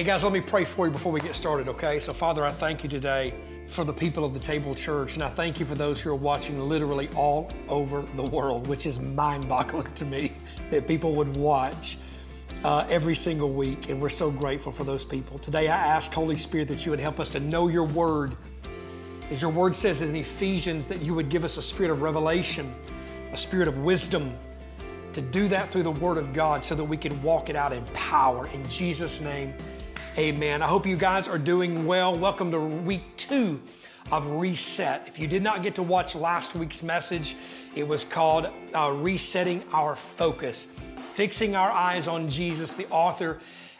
Hey guys, let me pray for you before we get started, okay? So, Father, I thank you today for the people of the Table Church, and I thank you for those who are watching literally all over the world, which is mind boggling to me that people would watch uh, every single week, and we're so grateful for those people. Today, I ask, Holy Spirit, that you would help us to know your word. As your word says in Ephesians, that you would give us a spirit of revelation, a spirit of wisdom, to do that through the word of God so that we can walk it out in power. In Jesus' name, Amen. I hope you guys are doing well. Welcome to week two of Reset. If you did not get to watch last week's message, it was called uh, Resetting Our Focus, fixing our eyes on Jesus, the author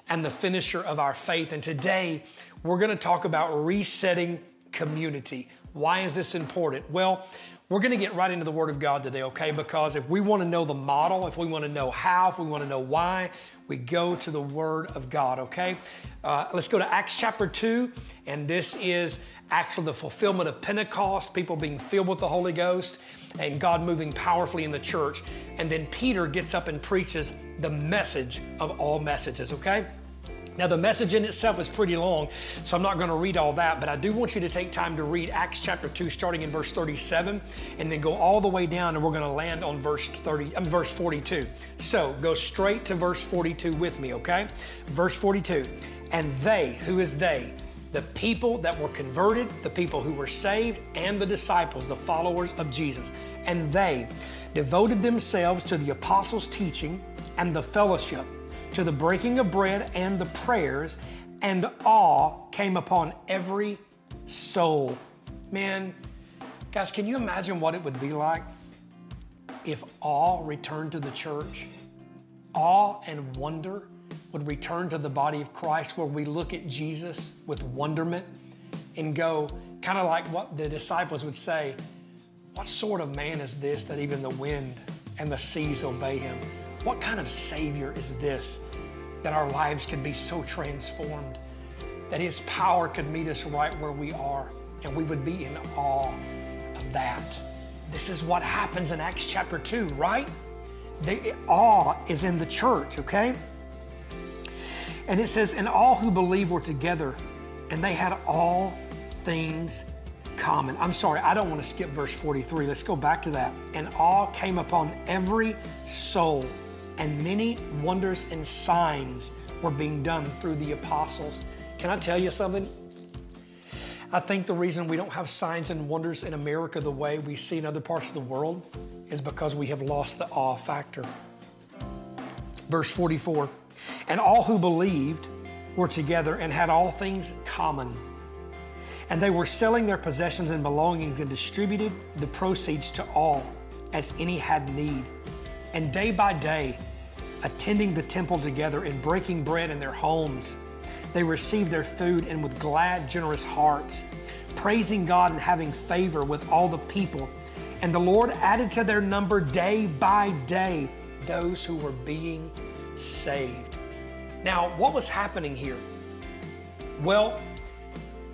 and the finisher of our faith. And today we're going to talk about resetting community. Why is this important? Well, we're going to get right into the Word of God today, okay? Because if we want to know the model, if we want to know how, if we want to know why, we go to the Word of God, okay? Uh, let's go to Acts chapter 2, and this is actually the fulfillment of Pentecost, people being filled with the Holy Ghost, and God moving powerfully in the church. And then Peter gets up and preaches the message of all messages, okay? Now, the message in itself is pretty long, so I'm not going to read all that, but I do want you to take time to read Acts chapter 2, starting in verse 37, and then go all the way down, and we're going to land on verse 30, um, verse 42. So go straight to verse 42 with me, okay? Verse 42. And they, who is they? The people that were converted, the people who were saved, and the disciples, the followers of Jesus. And they devoted themselves to the apostles' teaching and the fellowship to the breaking of bread and the prayers, and awe came upon every soul. Man, guys, can you imagine what it would be like if awe returned to the church? Awe and wonder would return to the body of Christ where we look at Jesus with wonderment and go, kind of like what the disciples would say, What sort of man is this that even the wind and the seas obey him? What kind of Savior is this that our lives could be so transformed that His power could meet us right where we are and we would be in awe of that? This is what happens in Acts chapter 2, right? The awe is in the church, okay? And it says, And all who believe were together, and they had all things common. I'm sorry, I don't want to skip verse 43. Let's go back to that. And awe came upon every soul and many wonders and signs were being done through the apostles. Can I tell you something? I think the reason we don't have signs and wonders in America the way we see in other parts of the world is because we have lost the awe factor. Verse 44 And all who believed were together and had all things common. And they were selling their possessions and belongings and distributed the proceeds to all as any had need. And day by day, attending the temple together and breaking bread in their homes. They received their food and with glad, generous hearts, praising God and having favor with all the people. And the Lord added to their number day by day those who were being saved. Now, what was happening here? Well,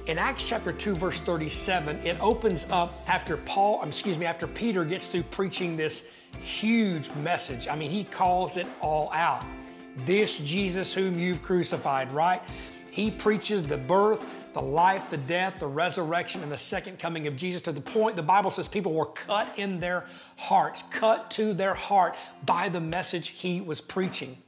in Acts chapter 2, verse 37, it opens up after Paul, excuse me, after Peter gets through preaching this huge message. I mean, he calls it all out. This Jesus whom you've crucified, right? He preaches the birth, the life, the death, the resurrection, and the second coming of Jesus to the point the Bible says people were cut in their hearts, cut to their heart by the message he was preaching.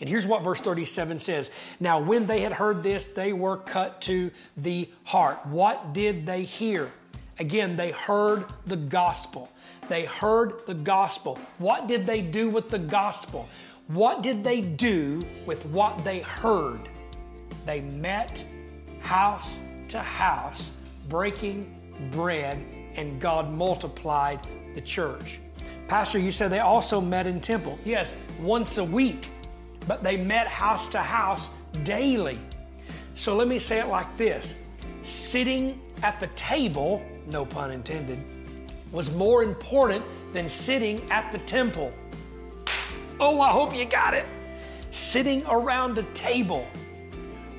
And here's what verse 37 says Now, when they had heard this, they were cut to the heart. What did they hear? Again, they heard the gospel. They heard the gospel. What did they do with the gospel? What did they do with what they heard? They met house to house, breaking bread, and God multiplied the church. Pastor, you said they also met in temple. Yes, once a week, but they met house to house daily. So let me say it like this sitting at the table, no pun intended, was more important than sitting at the temple. Oh, I hope you got it. Sitting around the table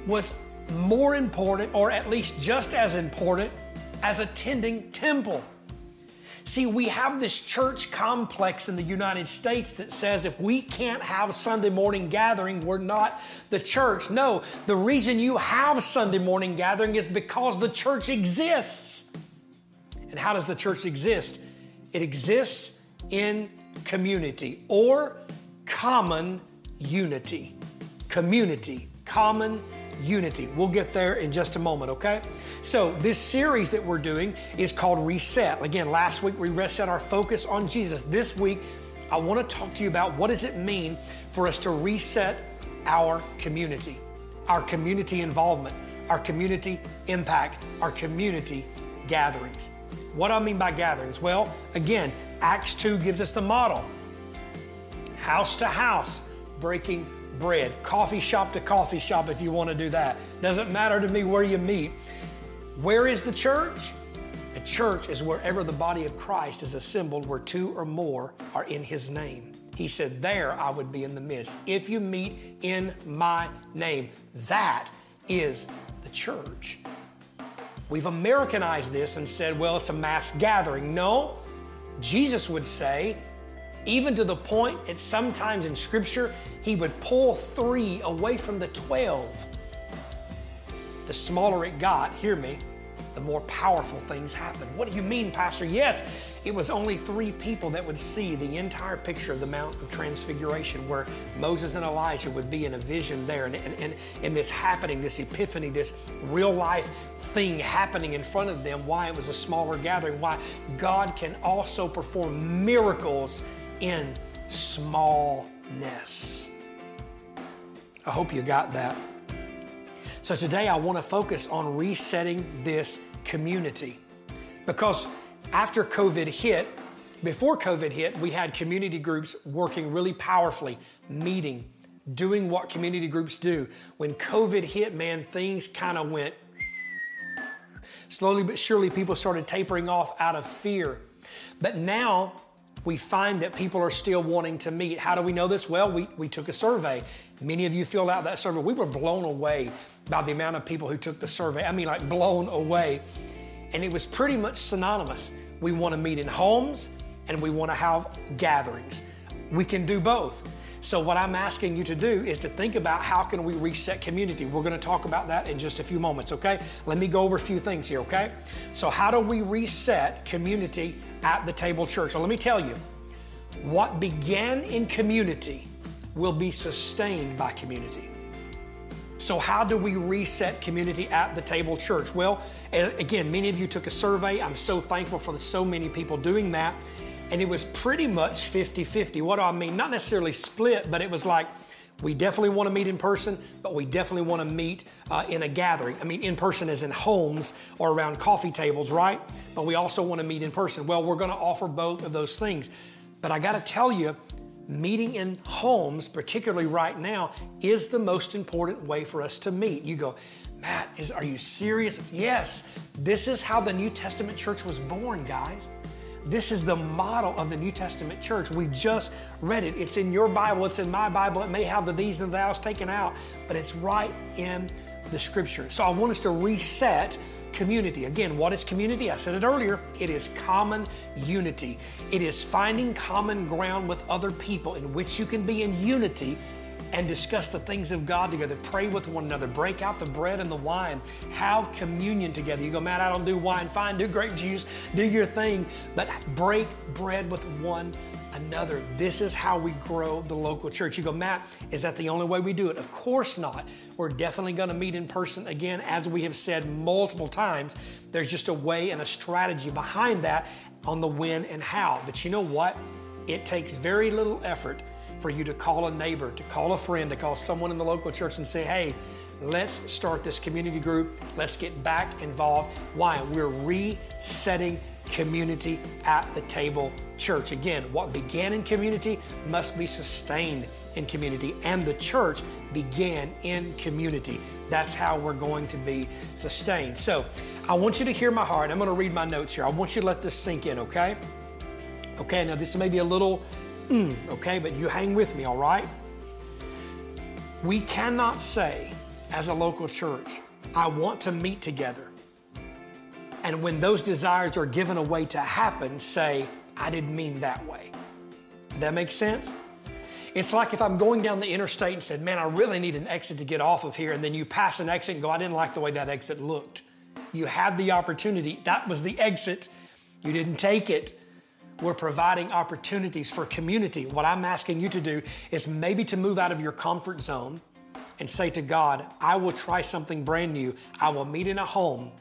was more important, or at least just as important, as attending temple. See, we have this church complex in the United States that says if we can't have Sunday morning gathering, we're not the church. No, the reason you have Sunday morning gathering is because the church exists. And how does the church exist? It exists in community or common unity. Community, common unity. We'll get there in just a moment, okay? So, this series that we're doing is called Reset. Again, last week we reset our focus on Jesus. This week, I want to talk to you about what does it mean for us to reset our community, our community involvement, our community impact, our community gatherings. What do I mean by gatherings? Well, again, Acts 2 gives us the model house to house, breaking bread, coffee shop to coffee shop if you want to do that. Doesn't matter to me where you meet. Where is the church? The church is wherever the body of Christ is assembled, where two or more are in his name. He said, There I would be in the midst. If you meet in my name, that is the church. We've Americanized this and said, well, it's a mass gathering. No, Jesus would say, even to the point that sometimes in Scripture, he would pull three away from the 12. The smaller it got, hear me, the more powerful things happen. What do you mean, Pastor? Yes, it was only three people that would see the entire picture of the Mount of Transfiguration where Moses and Elijah would be in a vision there and, and, and, and this happening, this epiphany, this real life thing happening in front of them, why it was a smaller gathering, why God can also perform miracles in smallness. I hope you got that. So today I want to focus on resetting this community because after COVID hit, before COVID hit, we had community groups working really powerfully, meeting, doing what community groups do. When COVID hit, man, things kind of went slowly but surely people started tapering off out of fear. But now we find that people are still wanting to meet. How do we know this? Well, we, we took a survey. Many of you filled out that survey. We were blown away by the amount of people who took the survey. I mean, like blown away. And it was pretty much synonymous. We want to meet in homes and we want to have gatherings. We can do both. So what I'm asking you to do is to think about how can we reset community. We're going to talk about that in just a few moments, okay? Let me go over a few things here, okay? So how do we reset community at the table church. So let me tell you, what began in community will be sustained by community. So, how do we reset community at the table church? Well, again, many of you took a survey. I'm so thankful for so many people doing that. And it was pretty much 50 50. What do I mean? Not necessarily split, but it was like we definitely want to meet in person, but we definitely want to meet uh, in a gathering. I mean, in person as in homes or around coffee tables, right? But we also want to meet in person. Well, we're going to offer both of those things. But I got to tell you, meeting in homes, particularly right now, is the most important way for us to meet. You go, Matt, is, are you serious? Yes, this is how the New Testament church was born, guys. This is the model of the New Testament church. We just read it. It's in your Bible, it's in my Bible. It may have the these and the thous taken out, but it's right in the scripture. So I want us to reset community. Again, what is community? I said it earlier. It is common unity. It is finding common ground with other people in which you can be in unity and discuss the things of God together. Pray with one another. Break out the bread and the wine. Have communion together. You go, Matt, I don't do wine. Fine, do grape juice. Do your thing. But break bread with one another. This is how we grow the local church. You go, Matt, is that the only way we do it? Of course not. We're definitely going to meet in person again, as we have said multiple times. There's just a way and a strategy behind that on the when and how. But you know what? It takes very little effort for you to call a neighbor, to call a friend, to call someone in the local church and say, hey, let's start this community group. Let's get back involved. Why? We're resetting community at the table church. Again, what began in community must be sustained in community, and the church began in community. That's how we're going to be sustained. So I want you to hear my heart. I'm going to read my notes here. I want you to let this sink in, okay? Okay, now this may be a little mm, okay, but you hang with me, all right? We cannot say as a local church, I want to meet together And when those desires are given away to happen, say, I didn't mean that way. That makes sense? It's like if I'm going down the interstate and said, Man, I really need an exit to get off of here. And then you pass an exit and go, I didn't like the way that exit looked. You had the opportunity. That was the exit. You didn't take it. We're providing opportunities for community. What I'm asking you to do is maybe to move out of your comfort zone and say to God, I will try something brand new. I will meet in a home.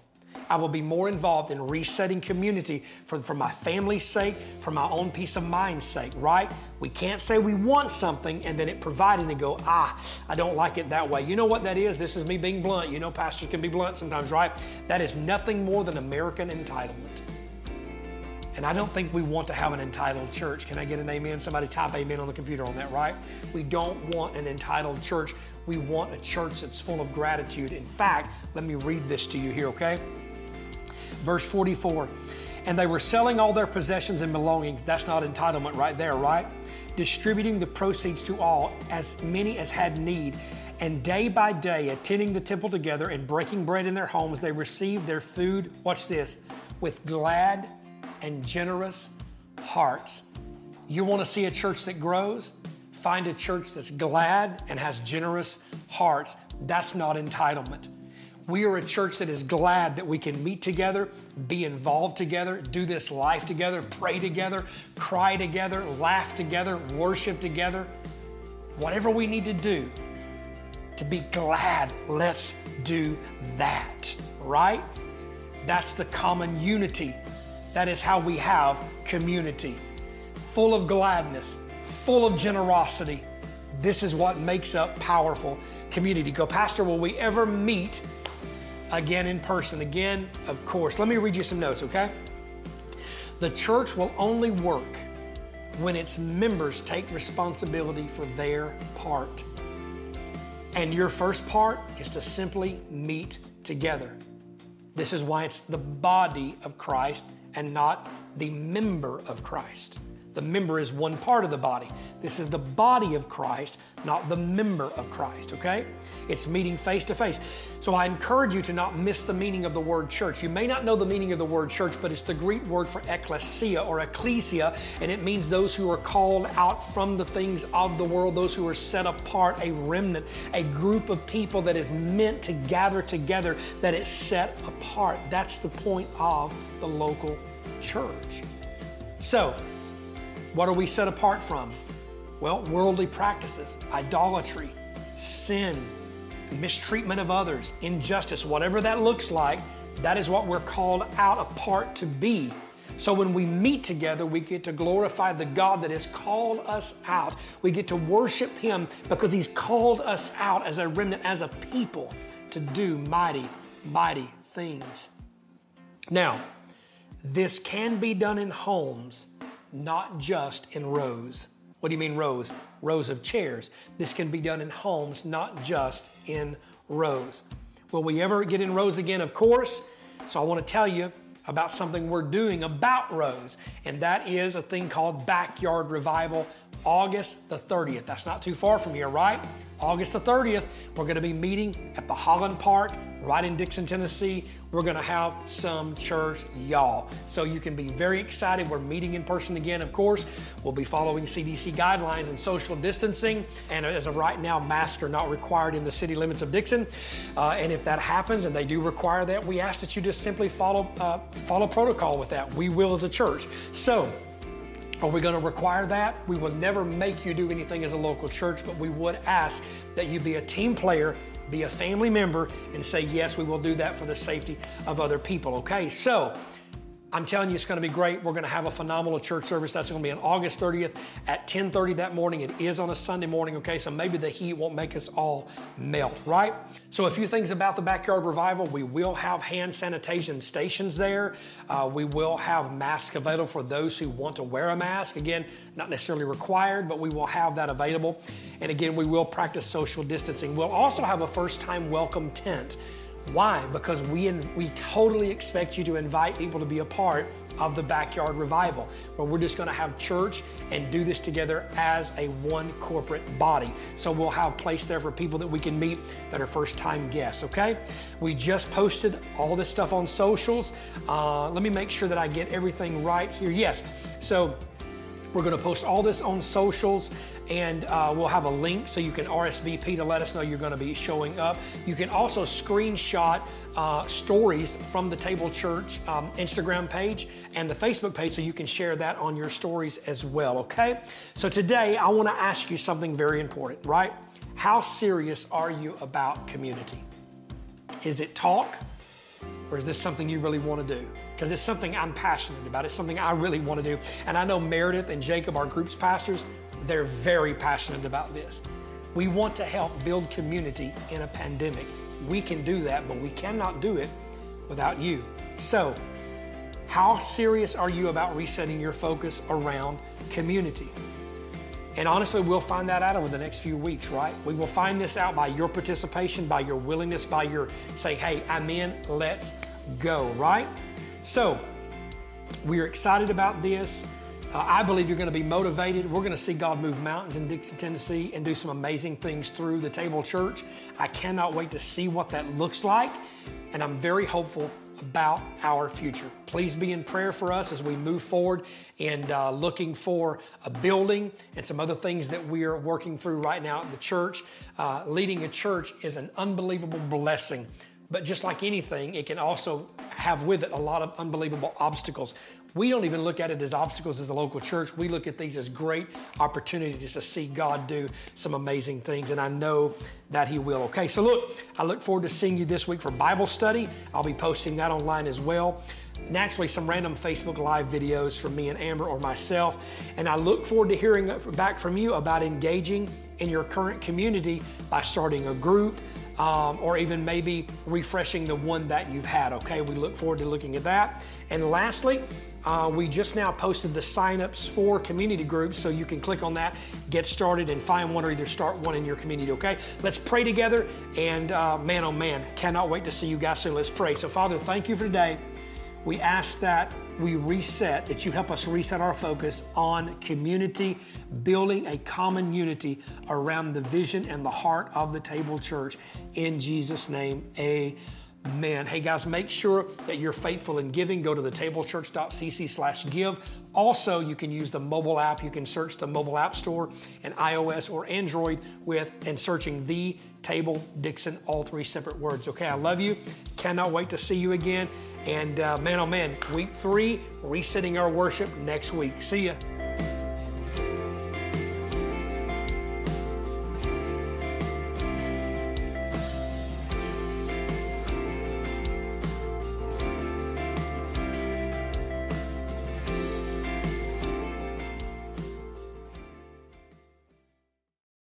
I will be more involved in resetting community for, for my family's sake, for my own peace of mind's sake, right? We can't say we want something and then it providing and go, ah, I don't like it that way. You know what that is? This is me being blunt. You know, pastors can be blunt sometimes, right? That is nothing more than American entitlement. And I don't think we want to have an entitled church. Can I get an amen? Somebody type amen on the computer on that, right? We don't want an entitled church. We want a church that's full of gratitude. In fact, let me read this to you here, okay? Verse 44 And they were selling all their possessions and belongings. That's not entitlement right there, right? Distributing the proceeds to all, as many as had need. And day by day, attending the temple together and breaking bread in their homes, they received their food, watch this, with glad and generous hearts. You want to see a church that grows? Find a church that's glad and has generous hearts. That's not entitlement. We are a church that is glad that we can meet together, be involved together, do this life together, pray together, cry together, laugh together, worship together. Whatever we need to do to be glad, let's do that, right? That's the common unity that is how we have community. Full of gladness, full of generosity. This is what makes up powerful community. Go, Pastor, will we ever meet again in person? Again, of course. Let me read you some notes, okay? The church will only work when its members take responsibility for their part. And your first part is to simply meet together. This is why it's the body of Christ and not the member of Christ. The member is one part of the body. This is the body of Christ, not the member of Christ, okay? It's meeting face to face. So I encourage you to not miss the meaning of the word church. You may not know the meaning of the word church, but it's the Greek word for ecclesia or ecclesia, and it means those who are called out from the things of the world, those who are set apart, a remnant, a group of people that is meant to gather together, that is set apart. That's the point of the local church. So, what are we set apart from? Well, worldly practices, idolatry, sin, mistreatment of others, injustice, whatever that looks like, that is what we're called out apart to be. So when we meet together, we get to glorify the God that has called us out. We get to worship Him because He's called us out as a remnant, as a people, to do mighty, mighty things. Now, this can be done in homes, not just in rows. What do you mean rows? Rows of chairs. This can be done in homes, not just in rows. Will we ever get in rows again? Of course. So I want to tell you about something we're doing about rows, and that is a thing called Backyard Revival, August the 30th. That's not too far from here, right? August the 30th, we're going to be meeting at the Holland Park right in Dickson, Tennessee. We're going to have some church, y'all. So you can be very excited. We're meeting in person again, of course. We'll be following CDC guidelines and social distancing. And as of right now, masks are not required in the city limits of Dickson. Uh, and if that happens, and they do require that, we ask that you just simply follow uh, follow protocol with that. We will as a church. So are we going to require that? We will never make you do anything as a local church, but we would ask that you be a team player, be a family member, and say, yes, we will do that for the safety of other people. Okay, so I'm telling you, it's going to be great. We're going to have a phenomenal church service. That's going to be on August 30th at 10:30 that morning. It is on a Sunday morning, okay? So maybe the heat won't make us all melt, right? So a few things about the backyard revival: we will have hand sanitation stations there. Uh, we will have masks available for those who want to wear a mask. Again, not necessarily required, but we will have that available. And again, we will practice social distancing. We'll also have a first-time welcome tent. Why? Because we, we totally expect you to invite people to be a part of the Backyard Revival, where we're just going to have church and do this together as a one corporate body. So we'll have place there for people that we can meet that are first time guests, okay? We just posted all this stuff on socials. Uh, let me make sure that I get everything right here. Yes, so we're going to post all this on socials and uh, we'll have a link so you can RSVP to let us know you're going to be showing up. You can also screenshot uh, stories from the Table Church um, Instagram page and the Facebook page so you can share that on your stories as well, okay? So today I want to ask you something very important, right? How serious are you about community? Is it talk or is this something you really want to do? Because it's something I'm passionate about. It's something I really want to do. And I know Meredith and Jacob, our group's pastors, they're very passionate about this. We want to help build community in a pandemic. We can do that, but we cannot do it without you. So, how serious are you about resetting your focus around community? And honestly, we'll find that out over the next few weeks, right? We will find this out by your participation, by your willingness, by your saying, hey, I'm in, let's go, right? So, we're excited about this. Uh, I believe you're going to be motivated. We're going to see God move mountains in Dickson, Tennessee, and do some amazing things through the Table Church. I cannot wait to see what that looks like, and I'm very hopeful about our future. Please be in prayer for us as we move forward and uh, looking for a building and some other things that we are working through right now at the church. Uh, leading a church is an unbelievable blessing. But just like anything, it can also have with it a lot of unbelievable obstacles. We don't even look at it as obstacles as a local church. We look at these as great opportunities to see God do some amazing things, and I know that He will. Okay, so look, I look forward to seeing you this week for Bible study. I'll be posting that online as well. Naturally, some random Facebook Live videos from me and Amber or myself. And I look forward to hearing back from you about engaging in your current community by starting a group, um, or even maybe refreshing the one that you've had. Okay, we look forward to looking at that. And lastly, uh, we just now posted the signups for community groups, so you can click on that, get started, and find one or either start one in your community, okay? Let's pray together, and uh, man, oh man, cannot wait to see you guys soon. Let's pray. So, Father, thank you for today. We ask that we reset, that you help us reset our focus on community, building a common unity around the vision and the heart of the Table Church. In Jesus' name, amen. Hey guys, make sure that you're faithful in giving. Go to the tablechurch.cc slash give. Also, you can use the mobile app. You can search the mobile app store and iOS or Android with and searching the Table Dickson, all three separate words. Okay, I love you. Cannot wait to see you again. And uh, man, oh man, week three, resetting our worship next week. See ya.